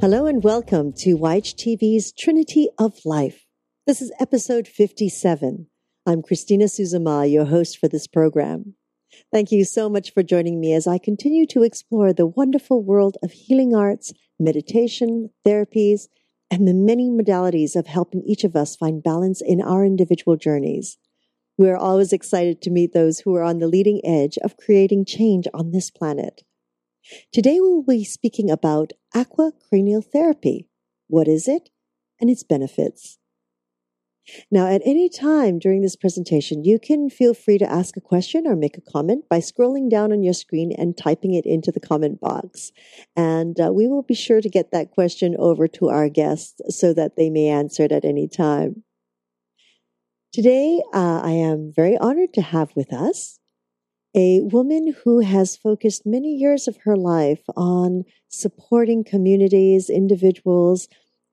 Hello and welcome to YHTV's Trinity of Life. This is episode 57. I'm Christina Suzama, your host for this program. Thank you so much for joining me as I continue to explore the wonderful world of healing arts, meditation, therapies, and the many modalities of helping each of us find balance in our individual journeys. We are always excited to meet those who are on the leading edge of creating change on this planet. Today we will be speaking about aquacranial therapy. What is it and its benefits? Now, at any time during this presentation, you can feel free to ask a question or make a comment by scrolling down on your screen and typing it into the comment box. And uh, we will be sure to get that question over to our guests so that they may answer it at any time. Today, uh, I am very honored to have with us a woman who has focused many years of her life on supporting communities, individuals,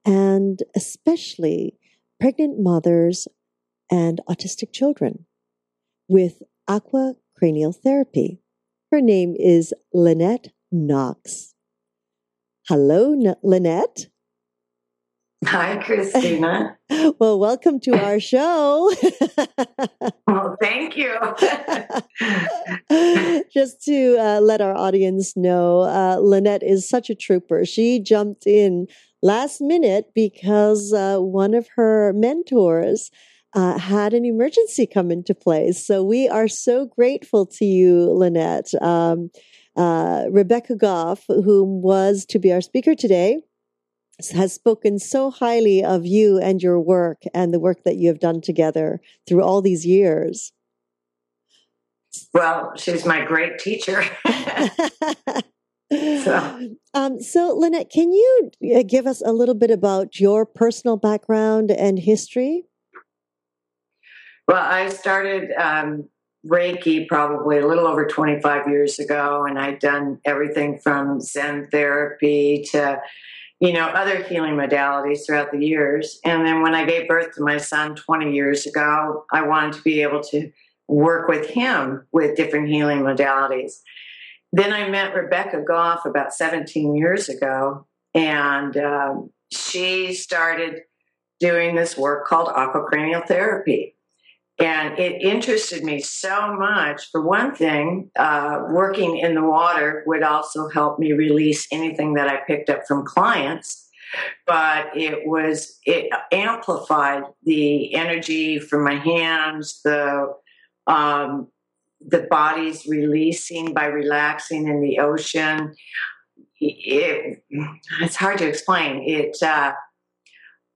and especially pregnant mothers and autistic children with aqua cranial therapy. Her name is Lynette Knox. Hello, N- Lynette. Hi, Christina. well, welcome to our show. well, thank you. Just to uh, let our audience know, uh, Lynette is such a trooper. She jumped in last minute because uh, one of her mentors uh, had an emergency come into place. So we are so grateful to you, Lynette. Um, uh, Rebecca Goff, who was to be our speaker today, has spoken so highly of you and your work and the work that you have done together through all these years. Well, she's my great teacher. so. Um, so, Lynette, can you uh, give us a little bit about your personal background and history? Well, I started um, Reiki probably a little over 25 years ago, and I'd done everything from Zen therapy to you know, other healing modalities throughout the years. And then when I gave birth to my son 20 years ago, I wanted to be able to work with him with different healing modalities. Then I met Rebecca Goff about 17 years ago, and um, she started doing this work called aquacranial therapy. And it interested me so much. For one thing, uh, working in the water would also help me release anything that I picked up from clients. But it was, it amplified the energy from my hands, the, um, the body's releasing by relaxing in the ocean. It, it's hard to explain. It, uh,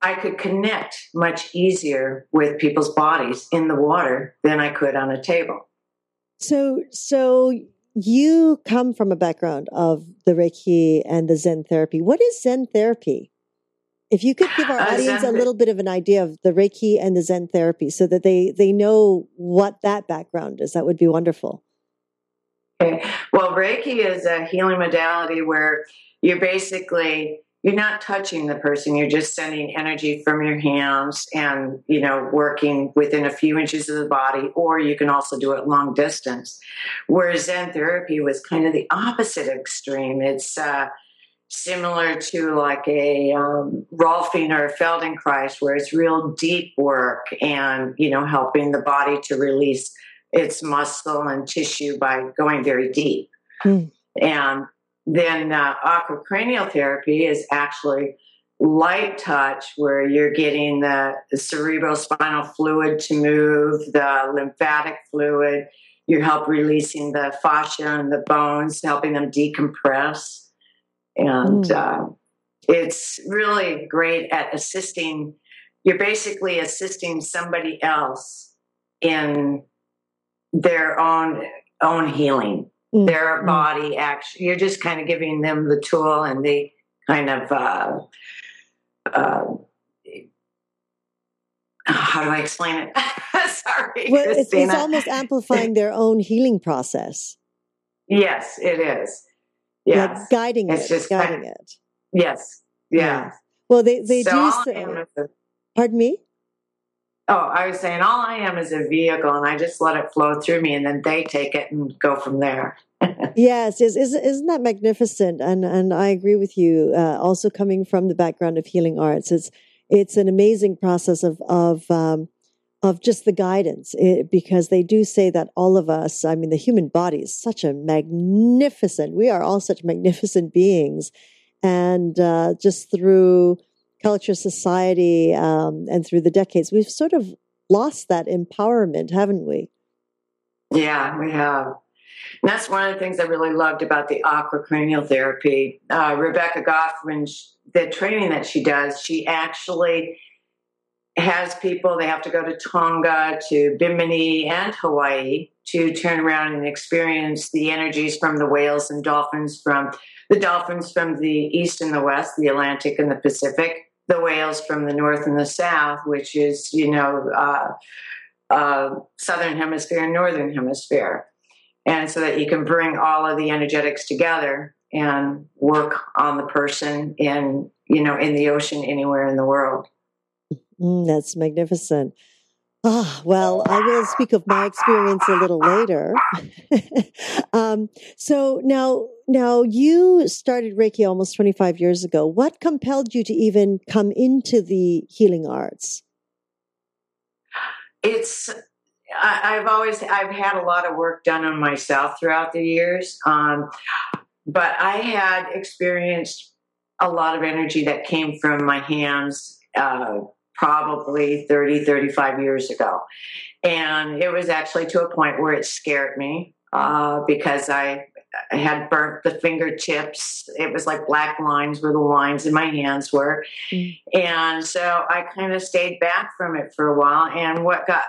I could connect much easier with people's bodies in the water than I could on a table. So, so you come from a background of the Reiki and the Zen therapy. What is Zen therapy? If you could give our uh, audience Zen, a little bit of an idea of the Reiki and the Zen therapy so that they, they know what that background is, that would be wonderful. Okay. Well, Reiki is a healing modality where you're basically you're not touching the person you're just sending energy from your hands and you know working within a few inches of the body or you can also do it long distance. Whereas zen therapy was kind of the opposite extreme. It's uh, similar to like a um, rolfing or a feldenkrais where it's real deep work and you know helping the body to release its muscle and tissue by going very deep. Mm. and then uh, aquacranial therapy is actually light touch where you're getting the, the cerebral fluid to move, the lymphatic fluid. You help releasing the fascia and the bones, helping them decompress. And mm. uh, it's really great at assisting. You're basically assisting somebody else in their own own healing mm-hmm. their body actually you're just kind of giving them the tool and the kind of uh, uh, how do I explain it? Sorry, well, it's, it's, almost amplifying their own healing process. Yes, it is. Yeah, like guiding it. it's it, just guiding kind of, it. Yes, yeah. yeah. Well, they they so do. Say, pardon me. Oh, I was saying all I am is a vehicle and I just let it flow through me and then they take it and go from there. yes, is isn't that magnificent? And and I agree with you. Uh, also, coming from the background of healing arts, it's it's an amazing process of of um, of just the guidance it, because they do say that all of us, I mean, the human body is such a magnificent. We are all such magnificent beings, and uh, just through culture, society, um, and through the decades, we've sort of lost that empowerment, haven't we? Yeah, we have. And that's one of the things I really loved about the aquacranial therapy. Uh, Rebecca Goff, when she, the training that she does, she actually has people, they have to go to Tonga, to Bimini, and Hawaii to turn around and experience the energies from the whales and dolphins from the dolphins from the east and the west, the Atlantic and the Pacific, the whales from the north and the south, which is, you know, uh, uh, southern hemisphere and northern hemisphere. And so that you can bring all of the energetics together and work on the person in, you know, in the ocean anywhere in the world. Mm, that's magnificent. Ah, well, I will speak of my experience a little later. um, so now, now you started Reiki almost 25 years ago. What compelled you to even come into the healing arts? It's, I, have always, I've had a lot of work done on myself throughout the years. Um, but I had experienced a lot of energy that came from my hands, uh, probably 30, 35 years ago. And it was actually to a point where it scared me uh, because I, I had burnt the fingertips. It was like black lines where the lines in my hands were. Mm. And so I kind of stayed back from it for a while. And what got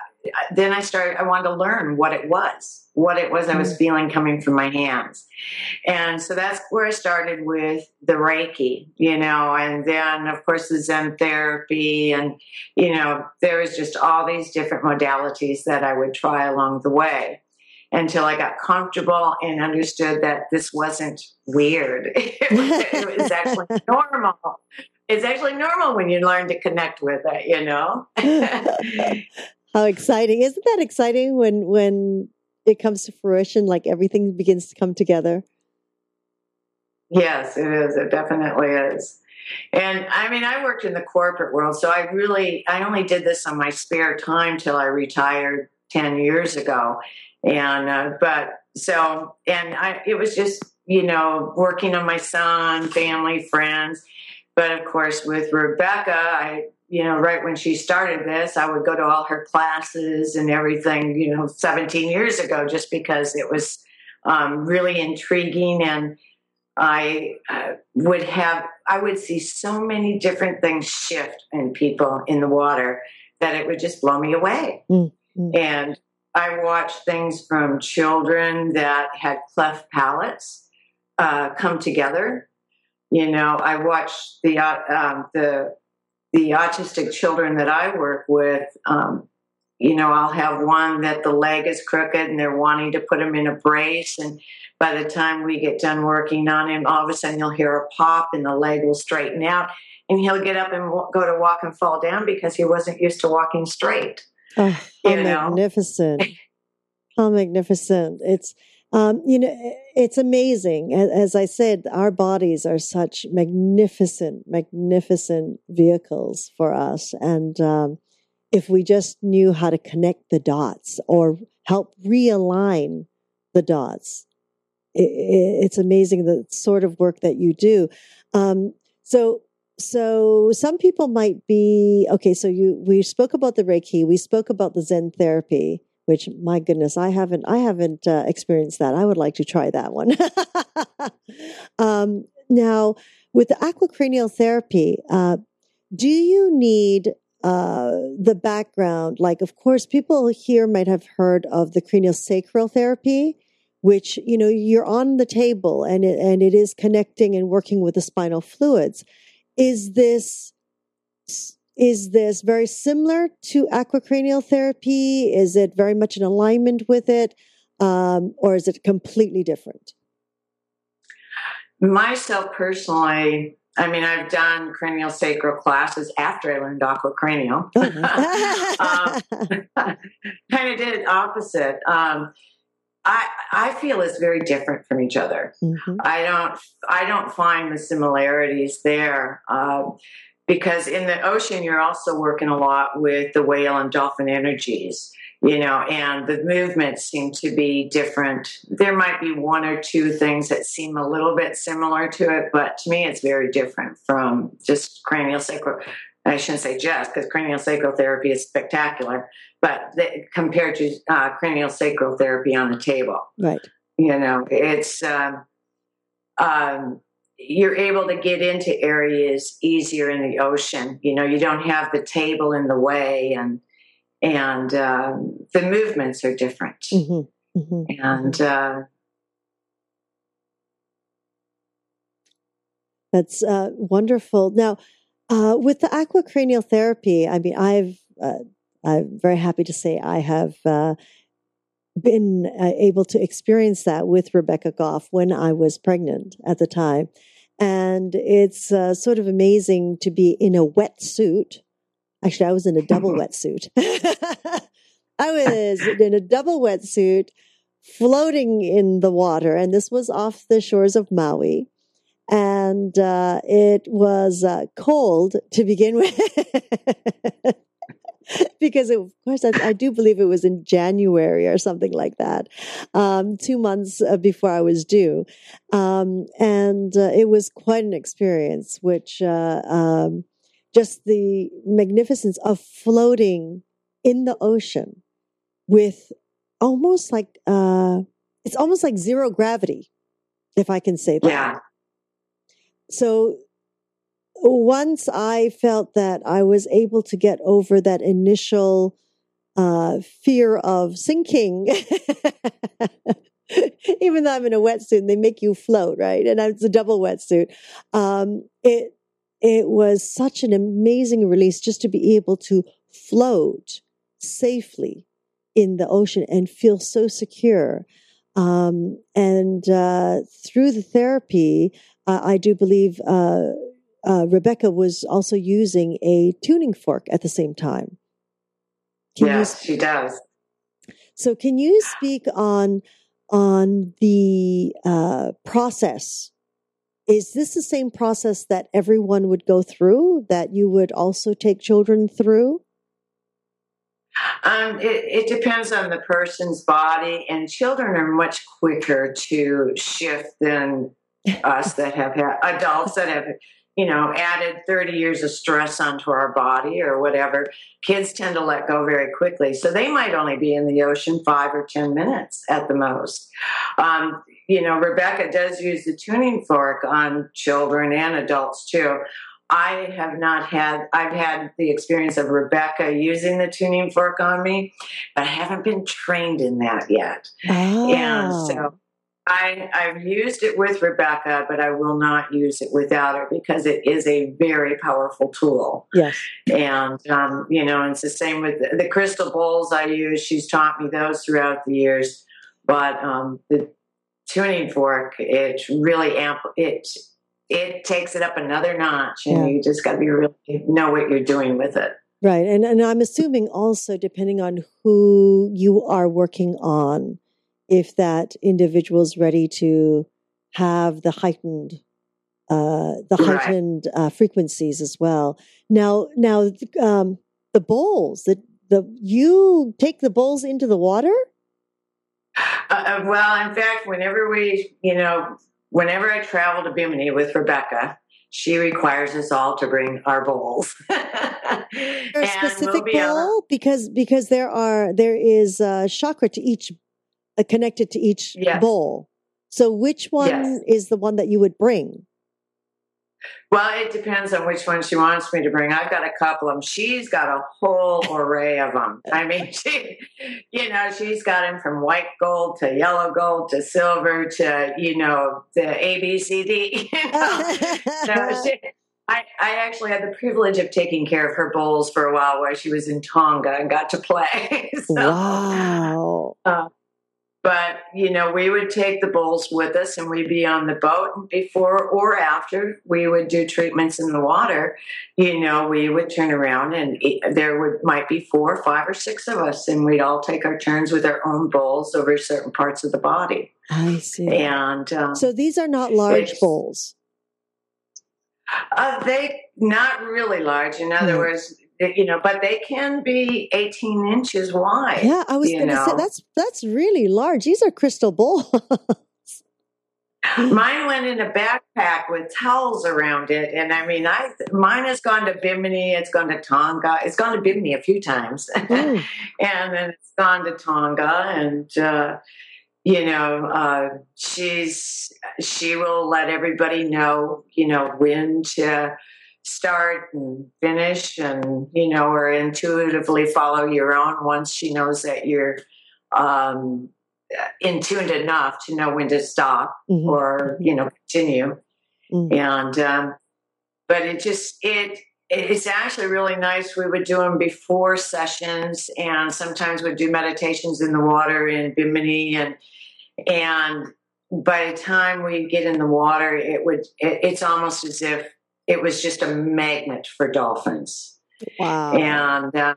then I started, I wanted to learn what it was, what it was I was mm. feeling coming from my hands. And so that's where I started with the Reiki, you know, and then of course the Zen therapy. And, you know, there was just all these different modalities that I would try along the way until I got comfortable and understood that this wasn't weird. it, was, it was actually normal. It's actually normal when you learn to connect with it, you know? How exciting. Isn't that exciting when when it comes to fruition like everything begins to come together? Yes, it is. It definitely is. And I mean, I worked in the corporate world, so I really I only did this on my spare time till I retired 10 years ago. And uh, but so and I it was just, you know, working on my son, family, friends. But of course, with Rebecca, I you know, right when she started this, I would go to all her classes and everything, you know, 17 years ago, just because it was um, really intriguing. And I uh, would have, I would see so many different things shift in people in the water that it would just blow me away. Mm-hmm. And I watched things from children that had cleft palates uh, come together. You know, I watched the uh, um, the the autistic children that I work with, um, you know, I'll have one that the leg is crooked and they're wanting to put him in a brace. And by the time we get done working on him, all of a sudden you'll hear a pop and the leg will straighten out and he'll get up and go to walk and fall down because he wasn't used to walking straight. Oh, how magnificent. how magnificent. It's, um, you know, it's amazing. As I said, our bodies are such magnificent, magnificent vehicles for us. And um, if we just knew how to connect the dots or help realign the dots, it's amazing the sort of work that you do. Um, so, so some people might be okay. So you, we spoke about the Reiki, we spoke about the Zen therapy which my goodness, I haven't, I haven't uh, experienced that. I would like to try that one. um, now, with the aquacranial therapy, uh, do you need uh, the background? Like, of course, people here might have heard of the cranial sacral therapy, which you know you're on the table and it, and it is connecting and working with the spinal fluids. Is this is this very similar to aquacranial therapy? Is it very much in alignment with it? Um, or is it completely different? Myself personally, I mean, I've done cranial sacral classes after I learned aquacranial. um, kind of did it opposite. Um, I I feel is very different from each other. Mm-hmm. I don't I don't find the similarities there. Uh, because in the ocean you're also working a lot with the whale and dolphin energies you know and the movements seem to be different. There might be one or two things that seem a little bit similar to it but to me it's very different from just cranial sacral i shouldn't say just because cranial sacral therapy is spectacular but the, compared to uh, cranial sacral therapy on the table. Right. You know it's um, um, you're able to get into areas easier in the ocean. You know, you don't have the table in the way, and and um, the movements are different. Mm-hmm. Mm-hmm. And uh, that's uh, wonderful. Now, uh, with the aquacranial therapy, I mean, I've uh, I'm very happy to say I have uh, been uh, able to experience that with Rebecca Goff when I was pregnant at the time. And it's uh, sort of amazing to be in a wetsuit. Actually, I was in a double wetsuit. I was in a double wetsuit floating in the water, and this was off the shores of Maui. And uh, it was uh, cold to begin with. because of course I, I, do believe it was in January or something like that, um, two months uh, before I was due, um, and uh, it was quite an experience. Which uh, um, just the magnificence of floating in the ocean with almost like uh, it's almost like zero gravity, if I can say that. Yeah. So once I felt that I was able to get over that initial uh, fear of sinking, even though I'm in a wetsuit and they make you float, right? And it's a double wetsuit. Um, it it was such an amazing release just to be able to float safely in the ocean and feel so secure. Um, and uh, through the therapy, uh, I do believe uh, uh, Rebecca was also using a tuning fork at the same time. Can yes, you, she does. So, can you speak on on the uh, process? Is this the same process that everyone would go through? That you would also take children through? Um, it, it, depends on the person's body, and children are much quicker to shift than us that have had adults that have you know, added 30 years of stress onto our body or whatever, kids tend to let go very quickly. So they might only be in the ocean five or 10 minutes at the most. Um, you know, Rebecca does use the tuning fork on children and adults too. I have not had, I've had the experience of Rebecca using the tuning fork on me, but I haven't been trained in that yet. Oh. And so I, I've used it with Rebecca, but I will not use it without her because it is a very powerful tool. Yes. And, um, you know, it's the same with the, the, crystal bowls I use. She's taught me those throughout the years. But um, the tuning fork, it really amp it it takes it up another notch, and yeah. you just got to be really know what you're doing with it. Right, and and I'm assuming also depending on who you are working on if that individual is ready to have the heightened uh, the right. heightened uh, frequencies as well. Now, now um, the bowls that the you take the bowls into the water. Uh, uh, well, in fact, whenever we, you know, whenever I travel to Bimini with Rebecca, she requires us all to bring our bowls. a specific we'll bowl because because there are there is a chakra to each connected to each yes. bowl. So which one yes. is the one that you would bring? Well, it depends on which one she wants me to bring. I've got a couple of them. She's got a whole array of them. I mean, she, you know, she's got them from white gold to yellow gold to silver to, you know, the ABCD. You know? so she, I, I actually had the privilege of taking care of her bowls for a while while she was in Tonga and got to play. so, wow. Uh, but you know we would take the bowls with us and we'd be on the boat and before or after we would do treatments in the water. You know we would turn around and there would might be four five or six of us and we'd all take our turns with our own bowls over certain parts of the body. I see. And um, so these are not large bowls uh, they not really large. In other mm. words you know, but they can be 18 inches wide. Yeah, I was going to say that's that's really large. These are crystal bowls. mine went in a backpack with towels around it, and I mean, I mine has gone to Bimini, it's gone to Tonga, it's gone to Bimini a few times, mm. and then it's gone to Tonga, and uh, you know, uh, she's she will let everybody know, you know, when to start and finish and you know or intuitively follow your own once she knows that you're um in tuned enough to know when to stop mm-hmm. or you know continue mm-hmm. and um but it just it it's actually really nice. We would do them before sessions, and sometimes we'd do meditations in the water in Bimini, and and by the time we get in the water, it would it, it's almost as if it was just a magnet for dolphins. Wow. And uh,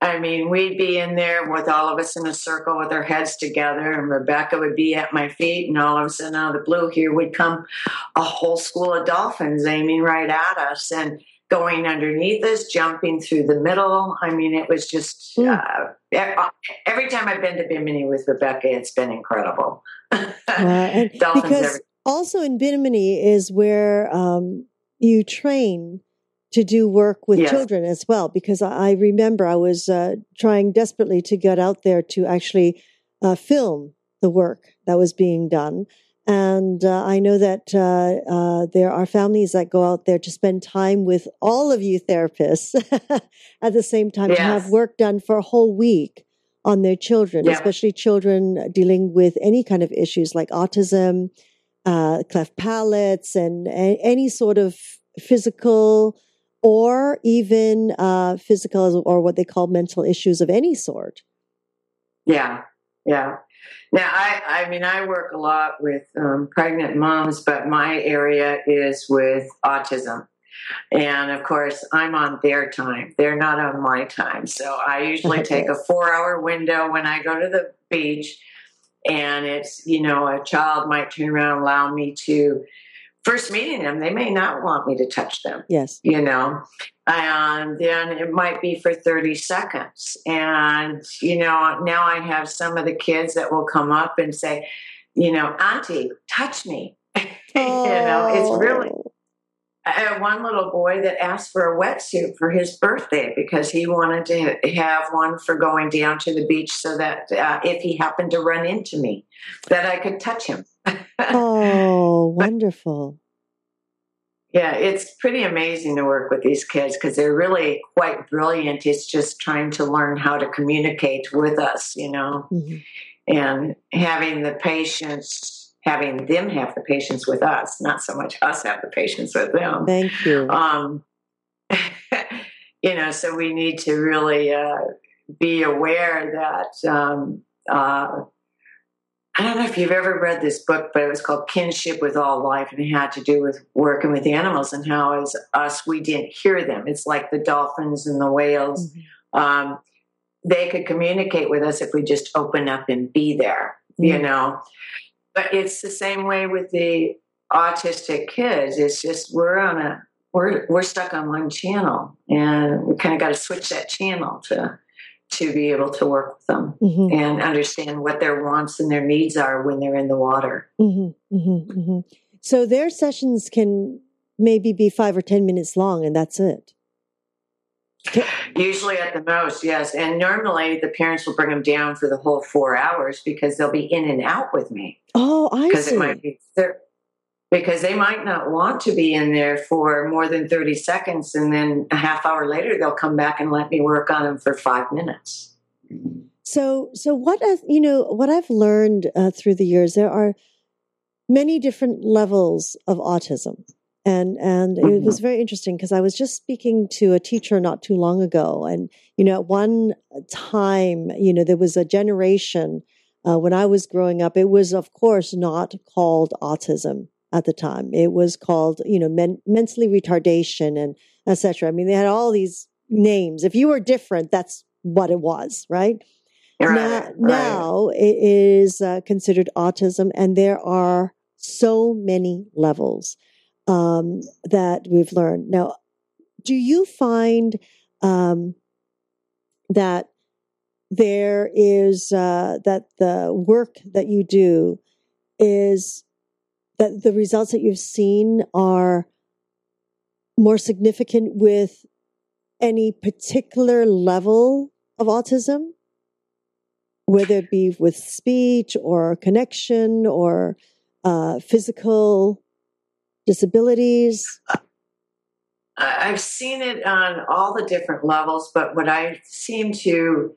I mean, we'd be in there with all of us in a circle with our heads together, and Rebecca would be at my feet, and all of a sudden, out of the blue, here would come a whole school of dolphins aiming right at us and going underneath us, jumping through the middle. I mean, it was just mm. uh, every time I've been to Bimini with Rebecca, it's been incredible. Uh, because every- also in Bimini is where um, you train to do work with yes. children as well because I, remember I was uh, trying desperately to get out there to actually uh, film the work that was being done. And uh, I know that uh, uh, there are families that go out there to spend time with all of you therapists at the same time yes. to have work done for a whole week on their children, yeah. especially children dealing with any kind of issues like autism, uh, cleft palates and, and, any sort of physical or even uh, physical or what they call mental issues of any sort. Yeah, yeah. Now, I, I mean, I work a lot with um, pregnant moms, but my area is with autism. And of course, I'm on their time. They're not on my time. So I usually take a four hour window when I go to the beach and it's you know a child might turn around and allow me to first meeting them they may not want me to touch them yes. you know? And then it might be for 30 seconds. And you know now i have some of the kids that will come up and say you know auntie touch me. Oh. you know it's really oh. I had one little boy that asked for a wetsuit for his birthday because he wanted to have one for going down to the beach so that uh, if he happened to run into me, that I could touch him. oh, wonderful. Yeah, it's pretty amazing to work with these kids because they're really quite brilliant. It's just trying to learn how to communicate with us, you know, mm-hmm. and having the patience having them have the patience with us, not so much us have the patience with them. Thank you. Um, you know, so we need to really uh, be aware that. Um, uh, I don't know if you've ever read this book, but it was called Kinship with All Life, and it had to do with working with animals and how, as us, we didn't hear them. It's like the dolphins and the whales. Mm-hmm. Um, they could communicate with us if we just open up and be there, mm-hmm. you know. But it's the same way with the autistic kids. It's just we're on a we're we're stuck on one channel, and we kind of got to switch that channel to to be able to work with them mm-hmm. and understand what their wants and their needs are when they're in the water. Mm-hmm, mm-hmm, mm-hmm. so their sessions can maybe be five or ten minutes long, and that's it. Usually at the most, yes. And normally the parents will bring them down for the whole four hours because they'll be in and out with me. Oh, I because see. It might be because they might not want to be in there for more than 30 seconds and then a half hour later they'll come back and let me work on them for five minutes so so what you know what i've learned uh, through the years there are many different levels of autism and and mm-hmm. it was very interesting because I was just speaking to a teacher not too long ago, and you know, at one time, you know, there was a generation uh, when I was growing up, it was, of course, not called autism at the time. It was called, you know, men- mentally retardation and etc. I mean, they had all these names. If you were different, that's what it was, right? Right, now, right. now it is uh, considered autism, and there are so many levels um, that we've learned. Now, do you find um, that there is uh, that the work that you do is that the results that you've seen are more significant with any particular level of autism, whether it be with speech or connection or uh, physical disabilities? I've seen it on all the different levels, but what I seem to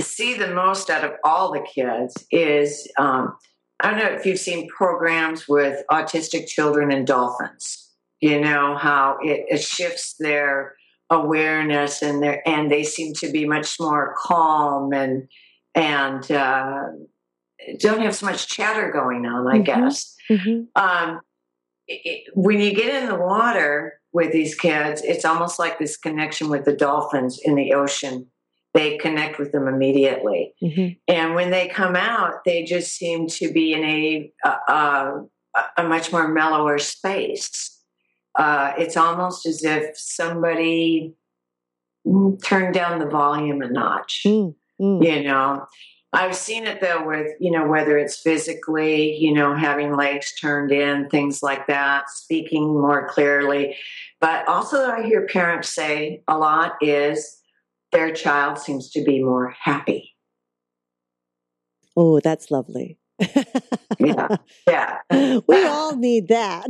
see the most out of all the kids is um, I don't know if you've seen programs with autistic children and dolphins. You know how it, it shifts their awareness and their and they seem to be much more calm and and uh, don't have so much chatter going on. I Mhm. guess Mm-hmm. um, it, when you get in the water with these kids, it's almost like this connection with the dolphins in the ocean. They connect with them immediately, Mm-hmm. and when they come out, they just seem to be in a a, a, much more mellower space. Uh, it's almost as if somebody mm, turned down the volume a notch Mm-hmm. you know i've seen it though with you know whether it's physically you know having legs turned in things like that speaking more clearly but also i hear parents say a lot is their child seems to be more happy Oh, that's lovely. Yeah. yeah we all need that.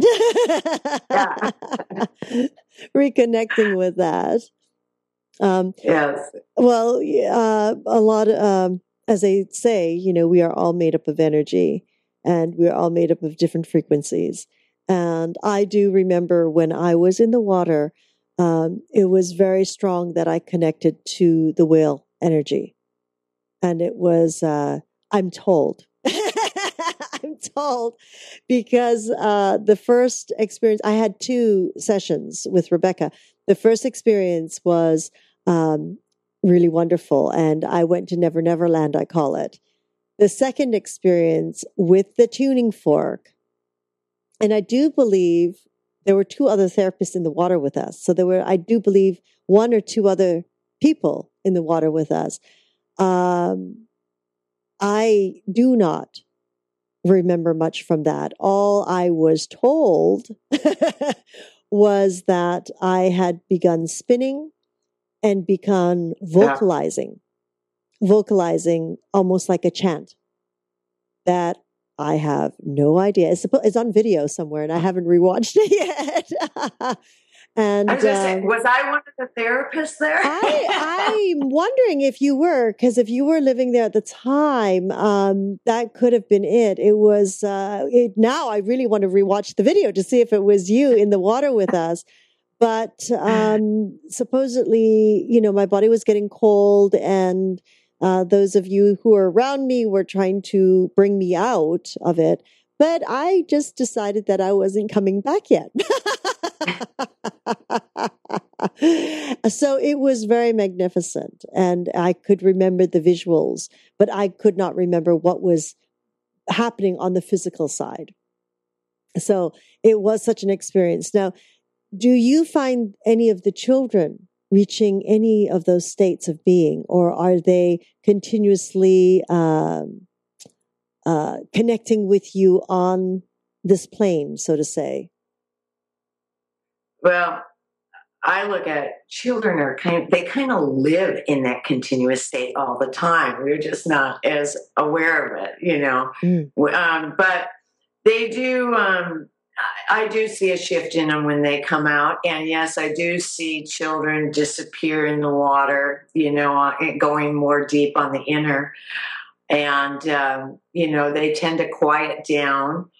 Yeah. Reconnecting with that. Um, yes well, uh, a lot of, um, as they say, you know, we are all made up of energy and we're all made up of different frequencies. And I do remember when I was in the water, um, it was very strong that I connected to the whale energy. And it was, uh, I'm told, I'm told because uh, the first experience, I had two sessions with Rebecca. The first experience was um, really wonderful, and I went to Never Never Land, I call it. The second experience with the tuning fork, and I do believe there were two other therapists in the water with us. So there were, I do believe, one or two other people in the water with us. Um, I do not remember much from that. All I was told was that I had begun spinning and begun vocalizing, vocalizing almost like a chant that I have no idea. It's, it's on video somewhere and I haven't rewatched it yet. and I was, say, um, was I one of the therapists there? I, I'm wondering if you were, because if you were living there at the time, um, that could have been it. It was, uh, it, now I really want to rewatch the video to see if it was you in the water with us. But um, supposedly, you know, my body was getting cold, and uh, those of you who were around me were trying to bring me out of it. But I just decided that I wasn't coming back yet. so it was very magnificent and I could remember the visuals, but I could not remember what was happening on the physical side. So it was such an experience. Now, do you find any of the children reaching any of those states of being, or are they continuously um, uh, connecting with you on this plane, so to say? Well, I look at children are kind of, they kind of live in that continuous state all the time. We're just not as aware of it, you know. Mm. Um, but they do. Um, I do see a shift in them when they come out, and yes, I do see children disappear in the water. You know, uh, going more deep on the inner, and um, you know they tend to quiet down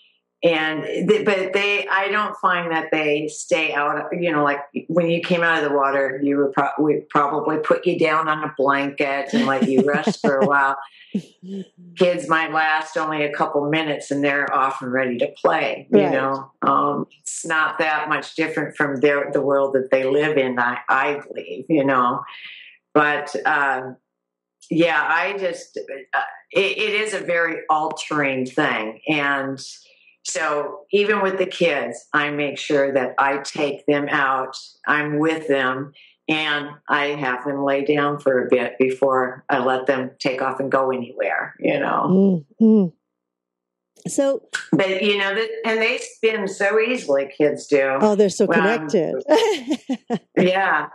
and th- but they i don't find that they stay out you know like when you came out of the water you would pro- we probably put you down on a blanket and let you rest for a while. Kids might last only a couple minutes and they're off and ready to play you Right. know? Um, it's not that much different from their, the world that they live in i, I believe you know? But um, yeah i just uh, it, it is a very altering thing. And so even with the kids i make sure that i take them out i'm with them and i have them lay down for a bit before i let them take off and go anywhere you know Mm, mm. So, but you know that and they spin so easily kids do oh, they're so connected. yeah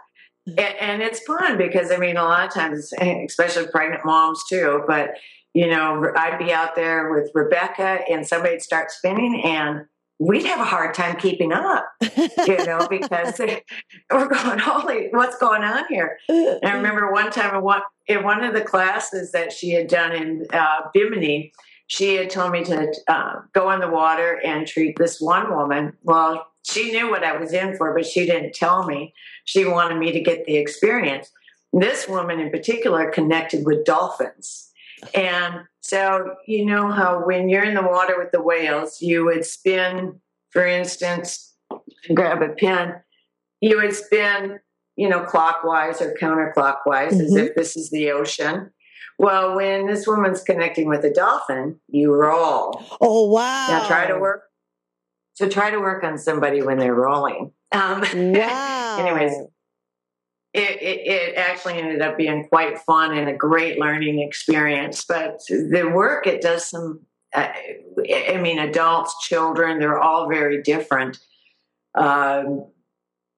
and, and it's fun because i mean a lot of times especially pregnant moms too but you know i'd be out there with rebecca and somebody'd start spinning and we'd have a hard time keeping up you know because we're going holy what's going on here? And i remember one time in one, in one of the classes that she had done in uh, bimini she had told me to uh, go in the water and treat this one woman. Well she knew what i was in for but she didn't tell me. She wanted me to get the experience. This woman in particular connected with dolphins and so you know how when you're in the water with the whales you would spin for instance grab a pin you would spin you know clockwise or counterclockwise as Mhm. if this is the ocean well when this woman's connecting with a dolphin you roll oh, wow. now try to work so try to work on somebody when they're rolling um, Wow. anyways it, it, it actually ended up being quite fun and a great learning experience. But the work, it does some, uh, I mean, adults, children, they're all very different. Um,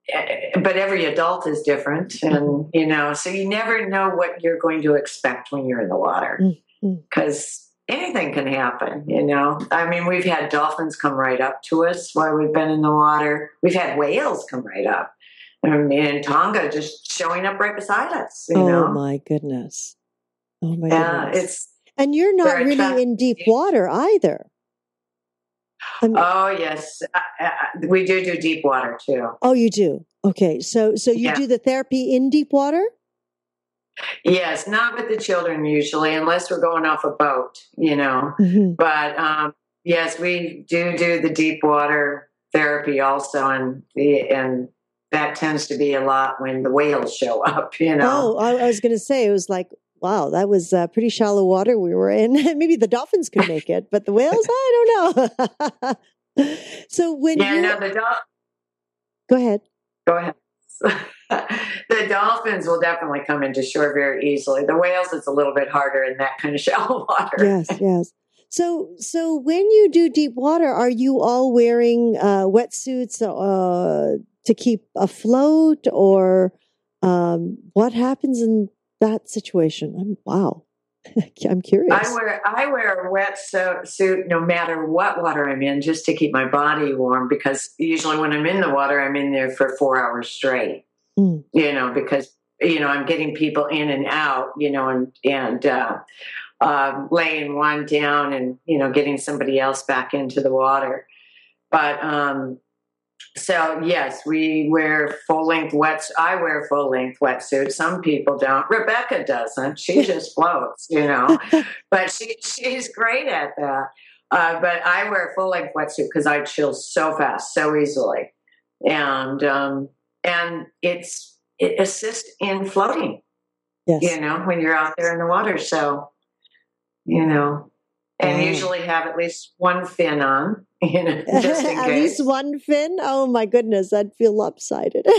eh, but every adult is different. And, you know, so you never know what you're going to expect when you're in the water because anything can happen, you know. I mean, we've had dolphins come right up to us while we've been in the water, we've had whales come right up. I mean, in Tonga, just showing up right beside us, you oh, know. my goodness. Oh, my Yeah, goodness. it's and you're not really attractive. in deep water either. I mean, oh yes, uh, uh, we do do deep water too. oh, you do. Okay. So, so you Yeah. do the therapy in deep water? Yes, not with the children usually, unless we're going off a boat, you know. Mhm. But um, yes, we do do the deep water therapy also, and the and that tends to be a lot when the whales show up, you know. Oh, I, I was going to say, it was like, wow, that was uh, pretty shallow water we were in. Maybe the dolphins could make it, but the whales, I don't know. so when yeah, you no, the dol- go ahead. go ahead. the dolphins will definitely come into shore very easily. The whales, it's a little bit harder in that kind of shallow water. Yes, yes. So, so when you do deep water, are you all wearing uh, wetsuits uh, to keep afloat, or um, what happens in that situation? I'm wow, I'm curious. I wear I wear a wet so- suit no matter what water I'm in, just to keep my body warm. Because usually when I'm in the water, I'm in there for four hours straight. Mm. You know, because you know I'm getting people in and out. You know, and and uh, uh, laying one down and you know getting somebody else back into the water. But um, so yes, we wear full length wets. I wear full length wetsuit. Some people don't. Rebecca doesn't. She just floats, you know. But she she's great at that. Uh, but I wear full length wetsuit because I chill so fast, so easily, and um, and it's it assists in floating. yes. You know, when you're out there in the water. So, you know, and Wow. usually have at least one fin on, you know, just in At case. least one fin. Oh my goodness, I'd feel lopsided.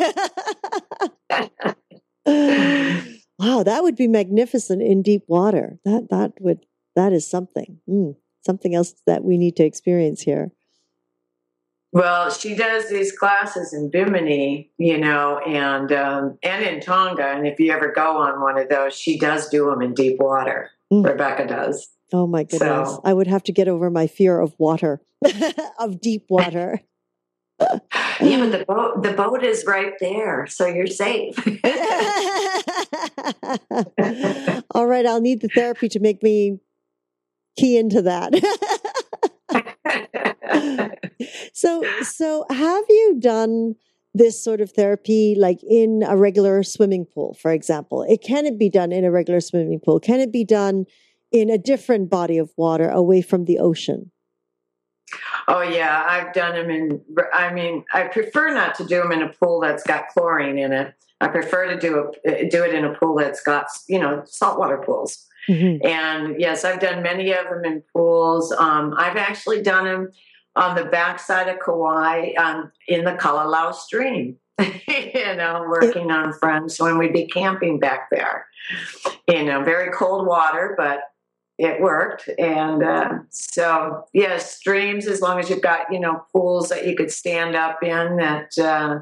wow, that would be magnificent in deep water. That that would that is something. Mm, something else that we need to experience here. Well, she does these classes in Bimini, you know, and um, and in Tonga. And if you ever go on one of those, she does do them in deep water. Mm. Rebecca does. Oh my goodness. So- I would have to get over my fear of water, of deep water. Yeah, but the boat the boat is right there, so you're safe. All right, I'll need the therapy to make me key into that. so, so have you done this sort of therapy like in a regular swimming pool, for example? It can it be done in a regular swimming pool? Can it be done in a different body of water away from the ocean? Oh yeah, I've done them in. I mean, I prefer not to do them in a pool that's got chlorine in it. I prefer to do a, do it in a pool that's got you know saltwater pools. Mm-hmm. And yes, I've done many of them in pools. Um, I've actually done them on the backside of Kauai um, in the Kalalau stream. you know, working on friends when we'd be camping back there. You know, very cold water, but it worked. And uh, so, yes, streams, as long as you've got, you know, pools that you could stand up in that, uh,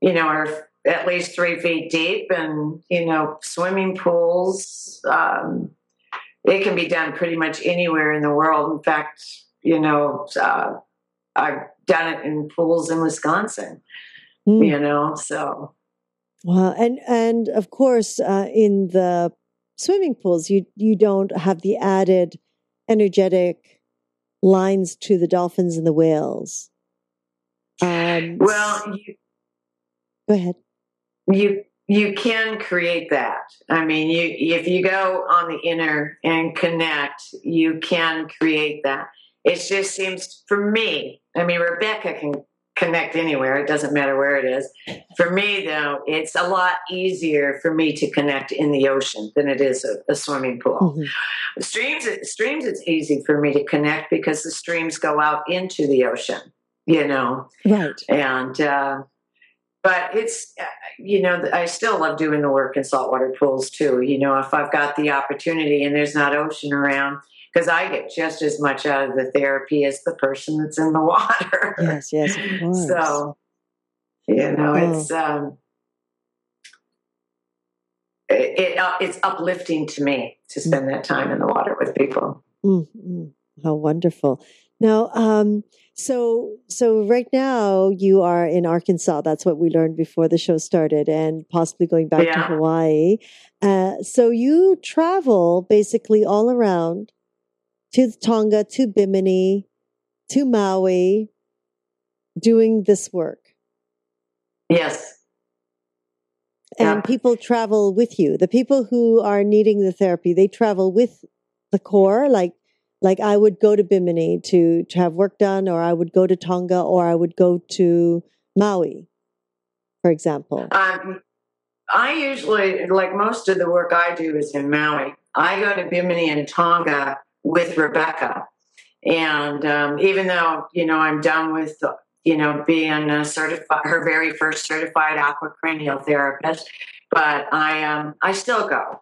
you know, are at least three feet deep and, you know, swimming pools. Um, it can be done pretty much anywhere in the world. In fact, you know, uh, I've done it in pools in Wisconsin, mm. you know, so. Well, and and of course, uh, in the swimming pools, you you don't have the added energetic lines to the dolphins and the whales. Um, well, you, go ahead. You you can create that. I mean, you if you go on the inner and connect, you can create that. It just seems for me. I mean, Rebecca can connect anywhere. It doesn't matter where it is. For me, though, it's a lot easier for me to connect in the ocean than it is a, a swimming pool. Mm-hmm. Streams, streams, it's easy for me to connect because the streams go out into the ocean. You know, right? And uh, but it's you know I still love doing the work in saltwater pools too. You know, if I've got the opportunity and there's not ocean around because I get just as much out of the therapy as the person that's in the water. Yes, yes, of course. So, you know, oh. it's um, it, it uh, it's uplifting to me to spend mm. that time in the water with people. Mm-hmm. How wonderful! Now, um, so so right now you are in Arkansas. That's what we learned before the show started, and possibly going back yeah. to Hawaii. Uh, so you travel basically all around to Tonga, to Bimini, to Maui, doing this work. Yes. And yeah. people travel with you. The people who are needing the therapy, they travel with the core. Like, like I would go to Bimini to, to have work done, or I would go to Tonga, or I would go to Maui, for example. Um, I usually, like most of the work I do is in Maui. I go to Bimini and Tonga with Rebecca. And um, even though, you know, I'm done with, you know, being a certified, her very first certified aquacranial therapist, but I, um, I still go.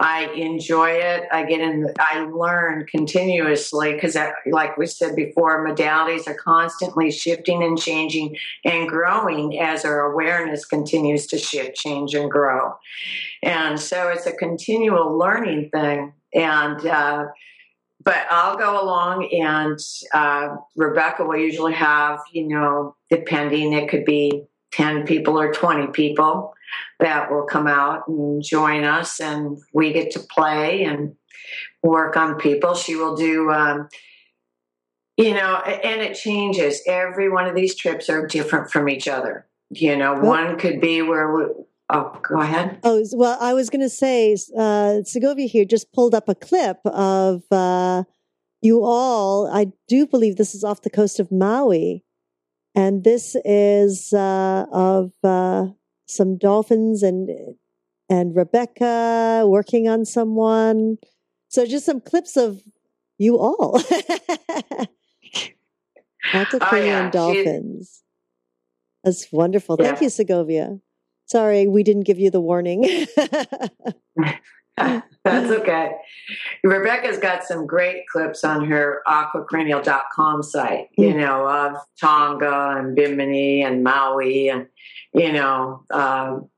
I enjoy it. I get in, I learn continuously because, like we said before, modalities are constantly shifting and changing and growing as our awareness continues to shift, change, and grow. And so it's a continual learning thing. And, uh, but I'll go along, and uh, Rebecca will usually have, you know, depending, it could be 10 people or 20 people that will come out and join us, and we get to play and work on people. She will do, um, you know, and it changes. Every one of these trips are different from each other. You know, one could be where we, Oh, go ahead. Oh, well, I was going to say, uh, Segovia here just pulled up a clip of uh, you all. I do believe this is off the coast of Maui. And this is uh, of uh, some dolphins and and Rebecca working on someone. So just some clips of you all. Lots of oh, yeah. dolphins. That's wonderful. Thank you, Segovia. Sorry, we didn't give you the warning. That's okay. Rebecca's got some great clips on her aquacranial.com site, you hmm. know, of Tonga and Bimini and Maui. And, you know, um,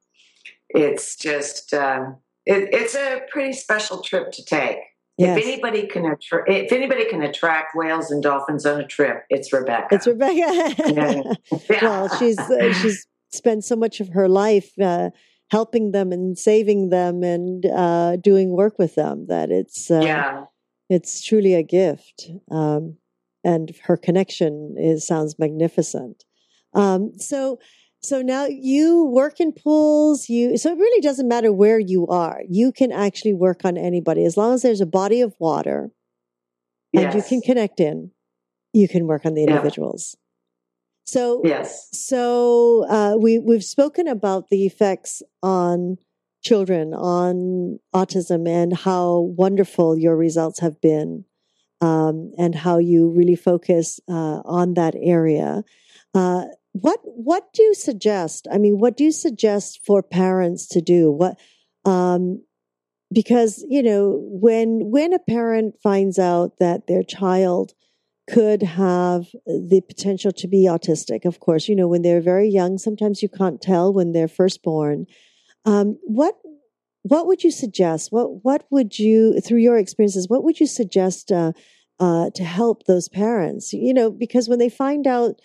it's just, uh, it, it's a pretty special trip to take. Yes. If anybody can attra- if anybody can attract whales and dolphins on a trip, it's Rebecca. It's Rebecca. yeah. Well, she's uh, she's spend so much of her life uh, helping them and saving them and uh, doing work with them that it's uh, yeah. it's truly a gift. Um, and her connection is sounds magnificent. Um, so so now you work in pools. You so it really doesn't matter where you are. You can actually work on anybody as long as there's a body of water, and you can connect in. You can work on the individuals. Yeah. So yes. So uh, we we've spoken about the effects on children on autism and how wonderful your results have been, um, and how you really focus uh, on that area. Uh, what what do you suggest? I mean, what do you suggest for parents to do? What um, because you know when when a parent finds out that their child could have the potential to be autistic of course. You know when they're very young sometimes you can't tell when they're first born. Um, what what would you suggest? What what would you through your experiences what would you suggest uh, uh, to help those parents? You know because when they find out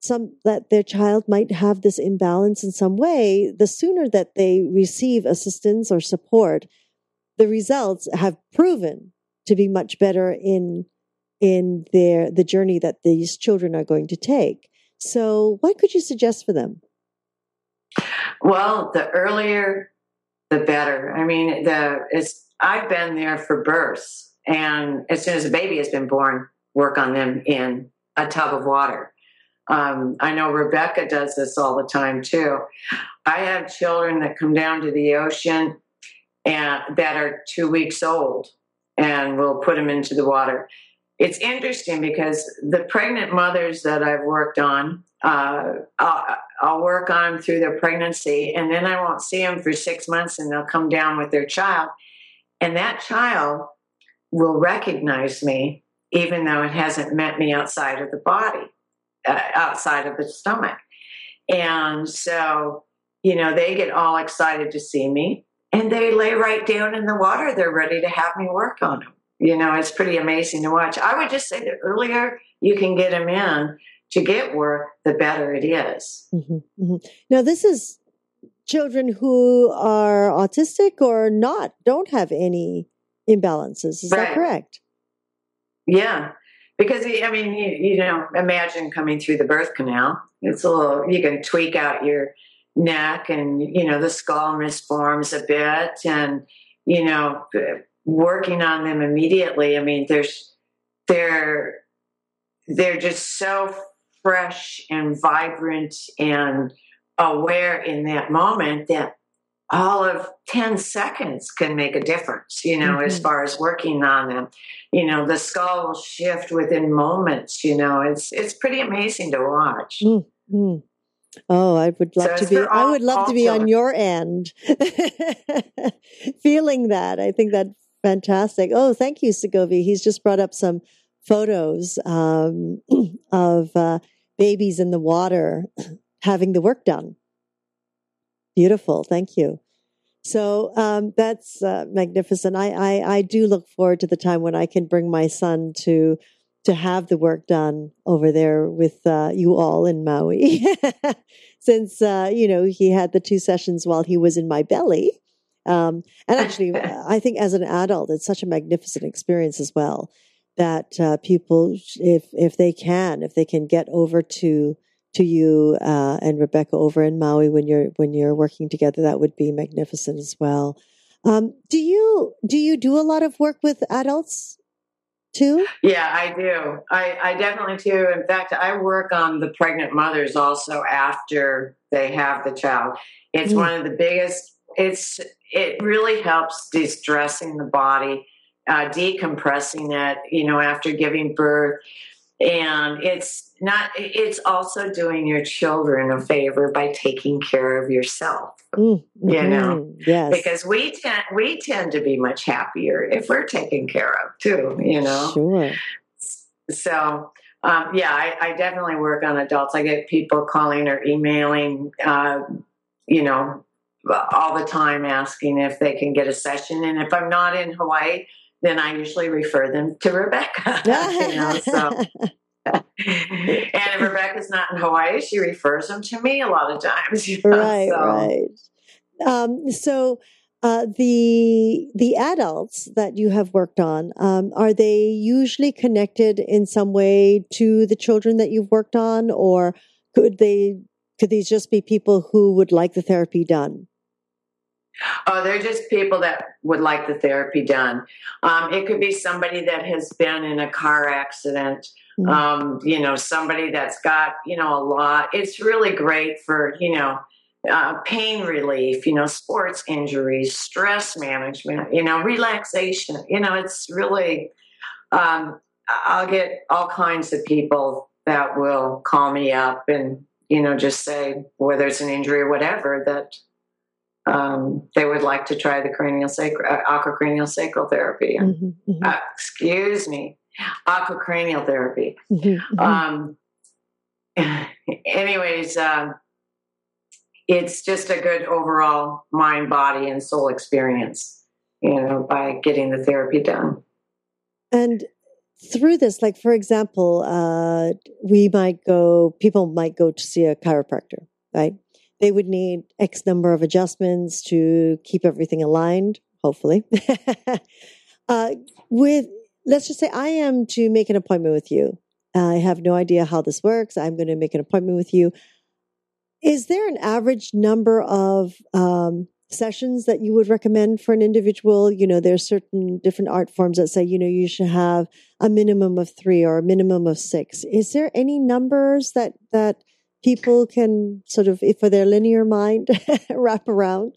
some that their child might have this imbalance in some way the sooner that they receive assistance or support the results have proven to be much better in in their the journey that these children are going to take so what could you suggest for them well the earlier the better i mean the it's i've been there for births and as soon as a baby has been born work on them in a tub of water um, I know Rebecca does this all the time too. I have children that come down to the ocean and that are two weeks old, and we'll put them into the water. It's interesting because the pregnant mothers that I've worked on, uh, I'll, I'll work on through their pregnancy, and then I won't see them for six months, and they'll come down with their child, and that child will recognize me even though it hasn't met me outside of the body uh, outside of the stomach. And so, you know, they get all excited to see me and they lay right down in the water. They're ready to have me work on them. You know, it's pretty amazing to watch. I would just say the earlier you can get them in to get work, the better it is. Mm-hmm, mm-hmm. Now, this is children who are autistic or not, don't have any imbalances. Is right. that correct? Yeah because I mean, you, you know, imagine coming through the birth canal. It's a little. You can tweak out your neck, and you know, the skull misforms a bit, and you know, working on them immediately. I mean, there's they're they're just so fresh and vibrant and aware in that moment that all of 10 seconds can make a difference, you know, mm-hmm. as far as working on them. You know, the skull will shift within moments, you know, it's it's pretty amazing to watch. Mm-hmm. Oh, I would love so to be all, I would love to be on your end. Feeling that. I think that's fantastic. Oh, thank you, Segovia. He's just brought up some photos um, of uh, babies in the water having the work done. Beautiful. Thank you. So um, that's uh, magnificent. I, I, I do look forward to the time when I can bring my son to to have the work done over there with uh, you all in Maui, since uh, you know he had the two sessions while he was in my belly. Um, and actually, I think as an adult, it's such a magnificent experience as well that uh, people, if if they can, if they can get over to to you uh, and Rebecca over in Maui when you're when you're working together. That would be magnificent as well. Um, do you do you do a lot of work with adults too? Yeah, I do. I, I definitely do. In fact, I work on the pregnant mothers also after they have the child. It's mm. one of the biggest. It's it really helps de-stressing the body, uh, decompressing it. You know, after giving birth. And it's not it's also doing your children a favor by taking care of yourself mm-hmm. you know? Yes. Because we tend we tend to be much happier if we're taken care of too you know? Sure. So um, yeah I, I, definitely work on adults. I get people calling or emailing uh, you know all the time asking if they can get a session and if i'm not in hawaii then I usually refer them to Rebecca. you know, so. and if Rebecca's not in Hawaii, she refers them to me a lot of times. You know, right, so. right. Um, so, Uh, the the adults that you have worked on um, are they usually connected in some way to the children that you've worked on, or could they could these just be people who would like the therapy done? Oh, they're just people that would like the therapy done. Um, it could be somebody that has been in a car accident. Mm-hmm. Um, you know, somebody that's got you know a lot. It's really great for you know uh, pain relief. You know, sports injuries, stress management. You know, relaxation. You know, it's really. Um, I'll get all kinds of people that will call me up and you know just say whether it's an injury or whatever that um, they would like to try the cranial sacral, uh, aquacranial sacral therapy. Mm-hmm, mm-hmm. Uh, excuse me, aquacranial therapy. Mm-hmm, mm-hmm. um, anyways, um, it's just a good overall mind, body, and soul experience, you know, by getting the therapy done. And through this, like for example, uh, we might go, people might go to see a chiropractor, right? They would need X number of adjustments to keep everything aligned, hopefully. uh, with, let's just say I am to make an appointment with you. I have no idea how this works. I'm going to make an appointment with you. Is there an average number of um, sessions that you would recommend for an individual? You know, there's certain different art forms that say, you know, you should have a minimum of three or a minimum of six. Is there any numbers that that people can sort of, for their linear mind, wrap around?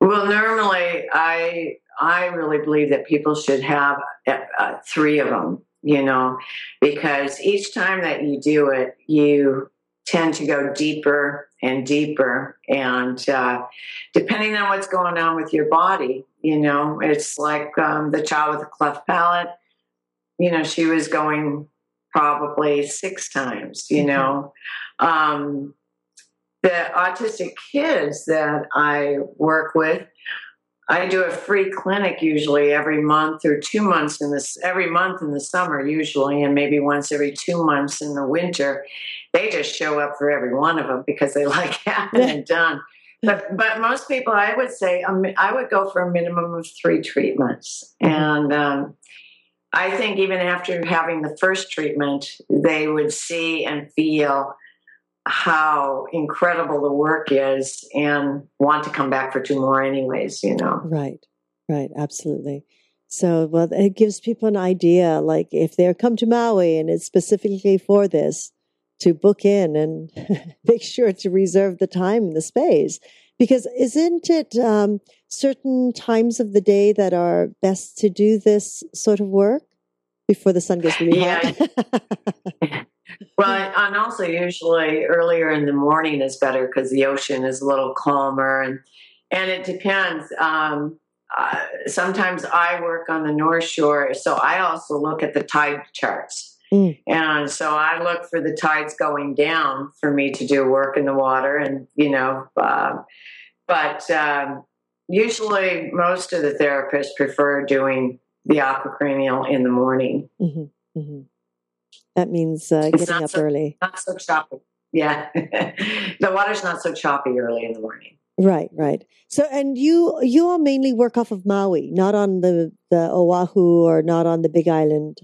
Well, normally, I I really believe that people should have uh, uh, three of them. You know, because each time that you do it, you tend to go deeper and deeper, and uh, depending on what's going on with your body, you know, it's like um, the child with a cleft palate. You know, she was going probably six times, you know. Um, the autistic kids that I work with, I do a free clinic usually every month or two months in this every month in the summer usually, and maybe once every two months in the winter. They just show up for every one of them because they like having it done. But but most people, I would say, um, I would go for a minimum of three treatments, and um, I think even after having the first treatment, they would see and feel how incredible the work is and want to come back for two more anyways, you know. Right. Right, absolutely. So, well, it gives people an idea like if they're come to Maui and it's specifically for this, to book in and make sure to reserve the time and the space. Because isn't it um, certain times of the day that are best to do this sort of work before the sun gets really yeah. hot? well, and also usually earlier in the morning is better because the ocean is a little calmer, and and it depends. Um, uh, sometimes I work on the North Shore, so I also look at the tide charts. Mm. And so I look for the tides going down for me to do work in the water, and you know, uh, but um, usually most of the therapists prefer doing the aquacranial in the morning. Mm-hmm, mm-hmm. That means uh, getting up so, early. Not so choppy. Yeah, the water's not so choppy early in the morning. Right, right. So, and you you all mainly work off of Maui, not on the the Oahu or not on the Big Island.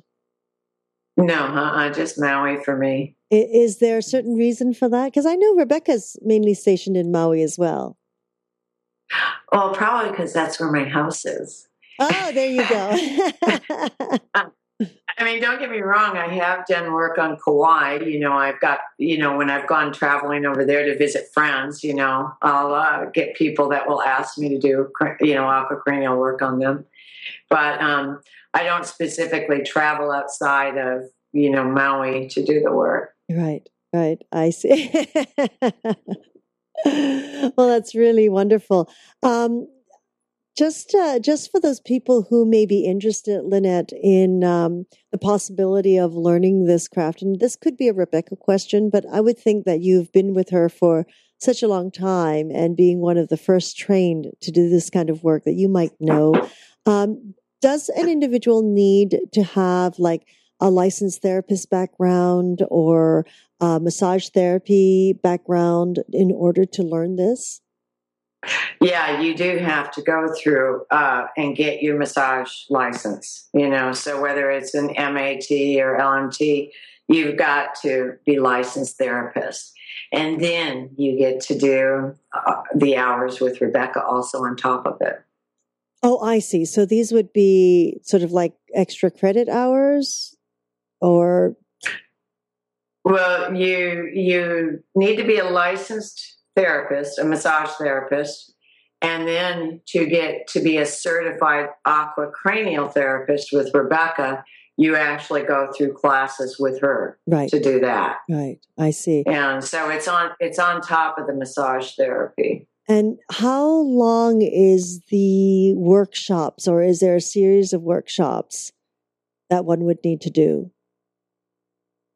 No, uh-uh, just Maui for me. Is there a certain reason for that? Because I know Rebecca's mainly stationed in Maui as well. Well, probably because that's where my house is. Oh, there you go. I mean, don't get me wrong. I have done work on Kauai. You know, I've got, you know, when I've gone traveling over there to visit friends, you know, I'll uh, get people that will ask me to do, you know, aquacranial work on them. But um, I don't specifically travel outside of, you know, Maui to do the work. Right, right. I see. well, that's really wonderful. Um, just uh, just for those people who may be interested, Lynette, in um, the possibility of learning this craft, and this could be a Rebecca question, but I would think that you've been with her for such a long time and being one of the first trained to do this kind of work that you might know. Um, does an individual need to have like a licensed therapist background or a massage therapy background in order to learn this? Yeah, you do have to go through uh, and get your massage license. You know, so whether it's an MAT or LMT, you've got to be licensed therapist, and then you get to do uh, the hours with Rebecca also on top of it. Oh, I see. So these would be sort of like extra credit hours, or well, you you need to be a licensed therapist, a massage therapist, and then to get to be a certified aqua cranial therapist with Rebecca, you actually go through classes with her right to do that. Right, I see. And so it's on it's on top of the massage therapy. And how long is the workshops, or is there a series of workshops that one would need to do?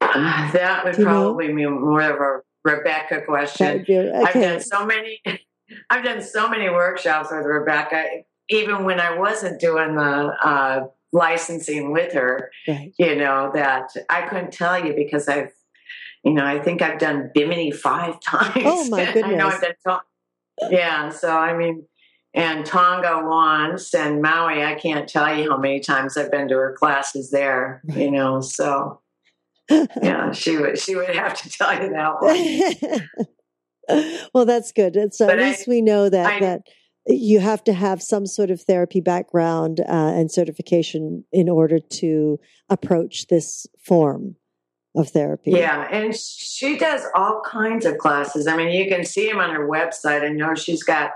Uh, that would probably know? be more of a Rebecca question. Be, okay. I've done so many. I've done so many workshops with Rebecca, even when I wasn't doing the uh, licensing with her. Right. You know that I couldn't tell you because I've, you know, I think I've done Bimini five times. Oh my goodness! I know I've done yeah. So, I mean, and Tonga once and Maui, I can't tell you how many times I've been to her classes there, you know, so yeah, she would, she would have to tell you that one. well, that's good. So but at I, least we know that, I, that you have to have some sort of therapy background uh, and certification in order to approach this form of therapy. Yeah, and she does all kinds of classes. I mean, you can see them on her website. I know she's got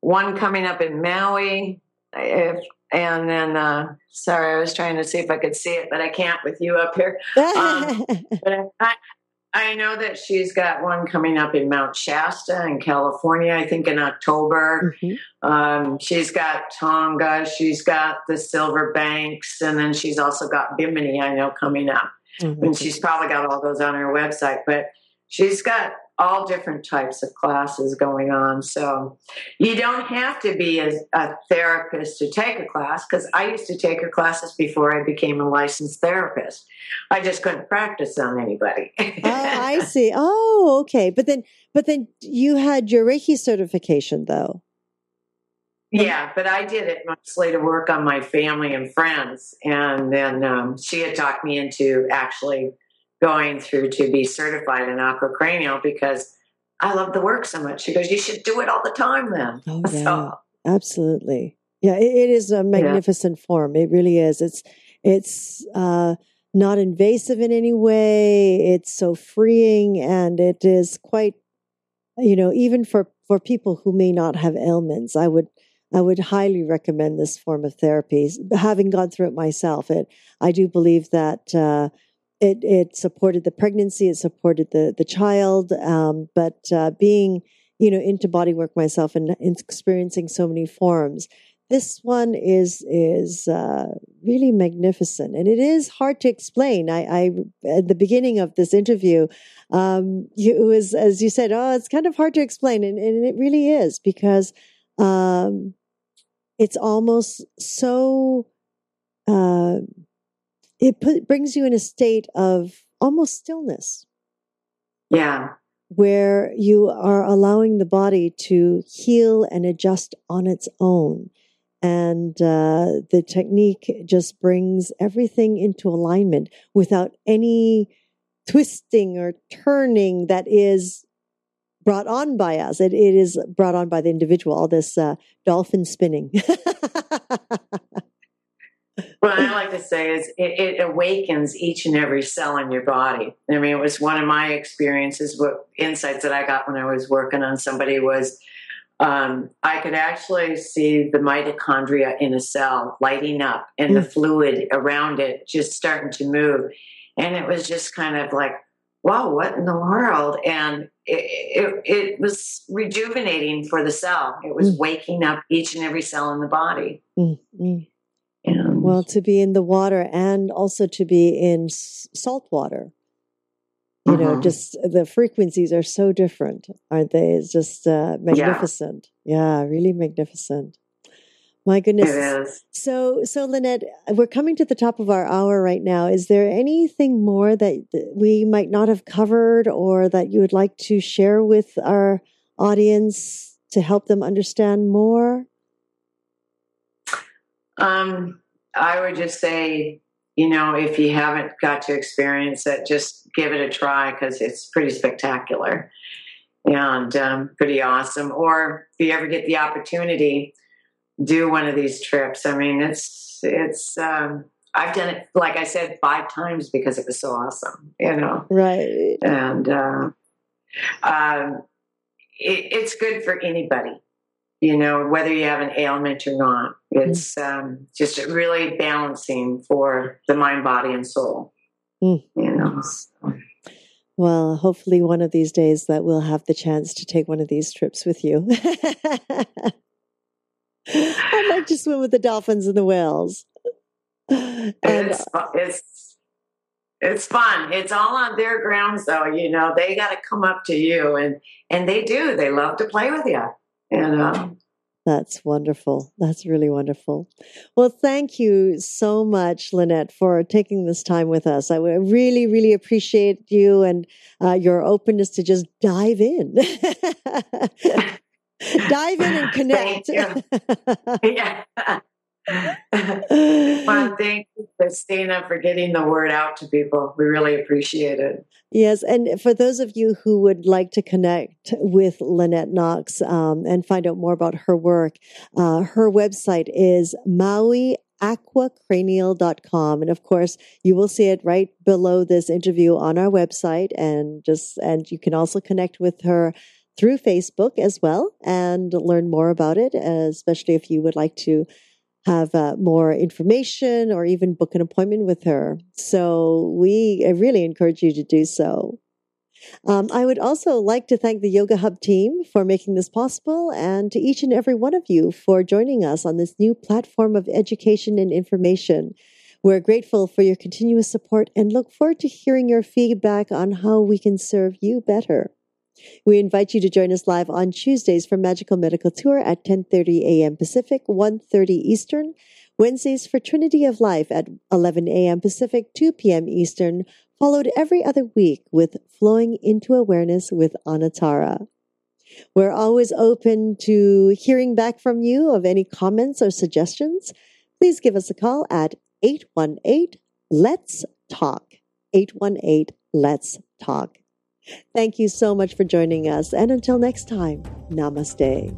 one coming up in Maui. If, and then, uh, sorry, I was trying to see if I could see it, but I can't with you up here. Um, but I, I know that she's got one coming up in Mount Shasta in California, I think in October. Mm-hmm. Um, she's got Tonga, she's got the Silver Banks, and then she's also got Bimini, I know, coming up. Mm-hmm. And she's probably got all those on her website, but she's got all different types of classes going on. So you don't have to be a, a therapist to take a class because I used to take her classes before I became a licensed therapist. I just couldn't practice on anybody. oh, I see. Oh, okay. But then, but then you had your Reiki certification though. Yeah, but I did it mostly to work on my family and friends. And then um, she had talked me into actually going through to be certified in aquacranial because I love the work so much. She goes, You should do it all the time then. Oh, yeah. So, absolutely. Yeah, it, it is a magnificent yeah. form. It really is. It's, it's, uh, not invasive in any way. It's so freeing and it is quite, you know, even for, for people who may not have ailments, I would, I would highly recommend this form of therapy. Having gone through it myself, it I do believe that uh, it it supported the pregnancy, it supported the the child, um, but uh, being you know into body work myself and, experiencing so many forms, this one is is uh, really magnificent, and it is hard to explain. I, I at the beginning of this interview, um, it was as you said, oh, it's kind of hard to explain, and, and it really is because. Um, it's almost so uh, it put, brings you in a state of almost stillness. Yeah. Where you are allowing the body to heal and adjust on its own. And uh, the technique just brings everything into alignment without any twisting or turning that is brought on by us. It, it is brought on by the individual, all this uh, dolphin spinning. what I like to say is it, it, awakens each and every cell in your body. I mean, it was one of my experiences, what insights that I got when I was working on somebody was um, I could actually see the mitochondria in a cell lighting up and mm. the fluid around it just starting to move. And it was just kind of like, wow, what in the world? And it, it, was rejuvenating for the cell. It was mm. waking up each and every cell in the body. Mm-hmm. And well, to be in the water and also to be in salt water. You know, just the frequencies are so different, aren't they? It's just uh, magnificent. Yeah. yeah, really magnificent. My goodness. So, so Lynette, we're coming to the top of our hour right now. Is there anything more that we might not have covered or that you would like to share with our audience to help them understand more? Um, I would just say, you know, if you haven't got to experience it, just give it a try because it's pretty spectacular and um, pretty awesome. Or if you ever get the opportunity, do one of these trips. I mean, it's it's. Um, I've done it, like I said, five times because it was so awesome. You know, right? And uh, um, it, it's good for anybody you know, whether you have an ailment or not. Mm. It's um, just really balancing for the mind, body, and soul. Mm. You know. So. Well, hopefully, one of these days that we'll have the chance to take one of these trips with you. I'd like to swim with the dolphins and the whales. And, it's, it's it's fun. It's all on their grounds, though. You know, they got to come up to you, and and they do. They love to play with you. And um, that's wonderful. That's really wonderful. Well, thank you so much, Lynette, for taking this time with us. I really, really appreciate you and uh, your openness to just dive in. dive in and connect. yeah. well, thank you, Christina, for getting the word out to people. We really appreciate it. Yes, and for those of you who would like to connect with Lynette Knox um, and find out more about her work, uh, her website is Maui aquacranial.com and of course you will see it right below this interview on our website and just and you can also connect with her through facebook as well and learn more about it especially if you would like to have uh, more information or even book an appointment with her. So we really encourage you to do so. Um, I would also like to thank the Yoga Hub team for making this possible and to each and every one of you for joining us on this new platform of education and information. We're grateful for your continuous support and look forward to hearing your feedback on how we can serve you better. We invite you to join us live on Tuesdays for Magical Medical Tour at 10:30 a.m. Pacific, 1:30 Eastern. Wednesdays for Trinity of Life at 11 a.m. Pacific, 2 p.m. Eastern, followed every other week with Flowing into Awareness with Anatara. We're always open to hearing back from you of any comments or suggestions. Please give us a call at 818 Let's Talk. 818 Let's Talk. Thank you so much for joining us. And until next time, namaste.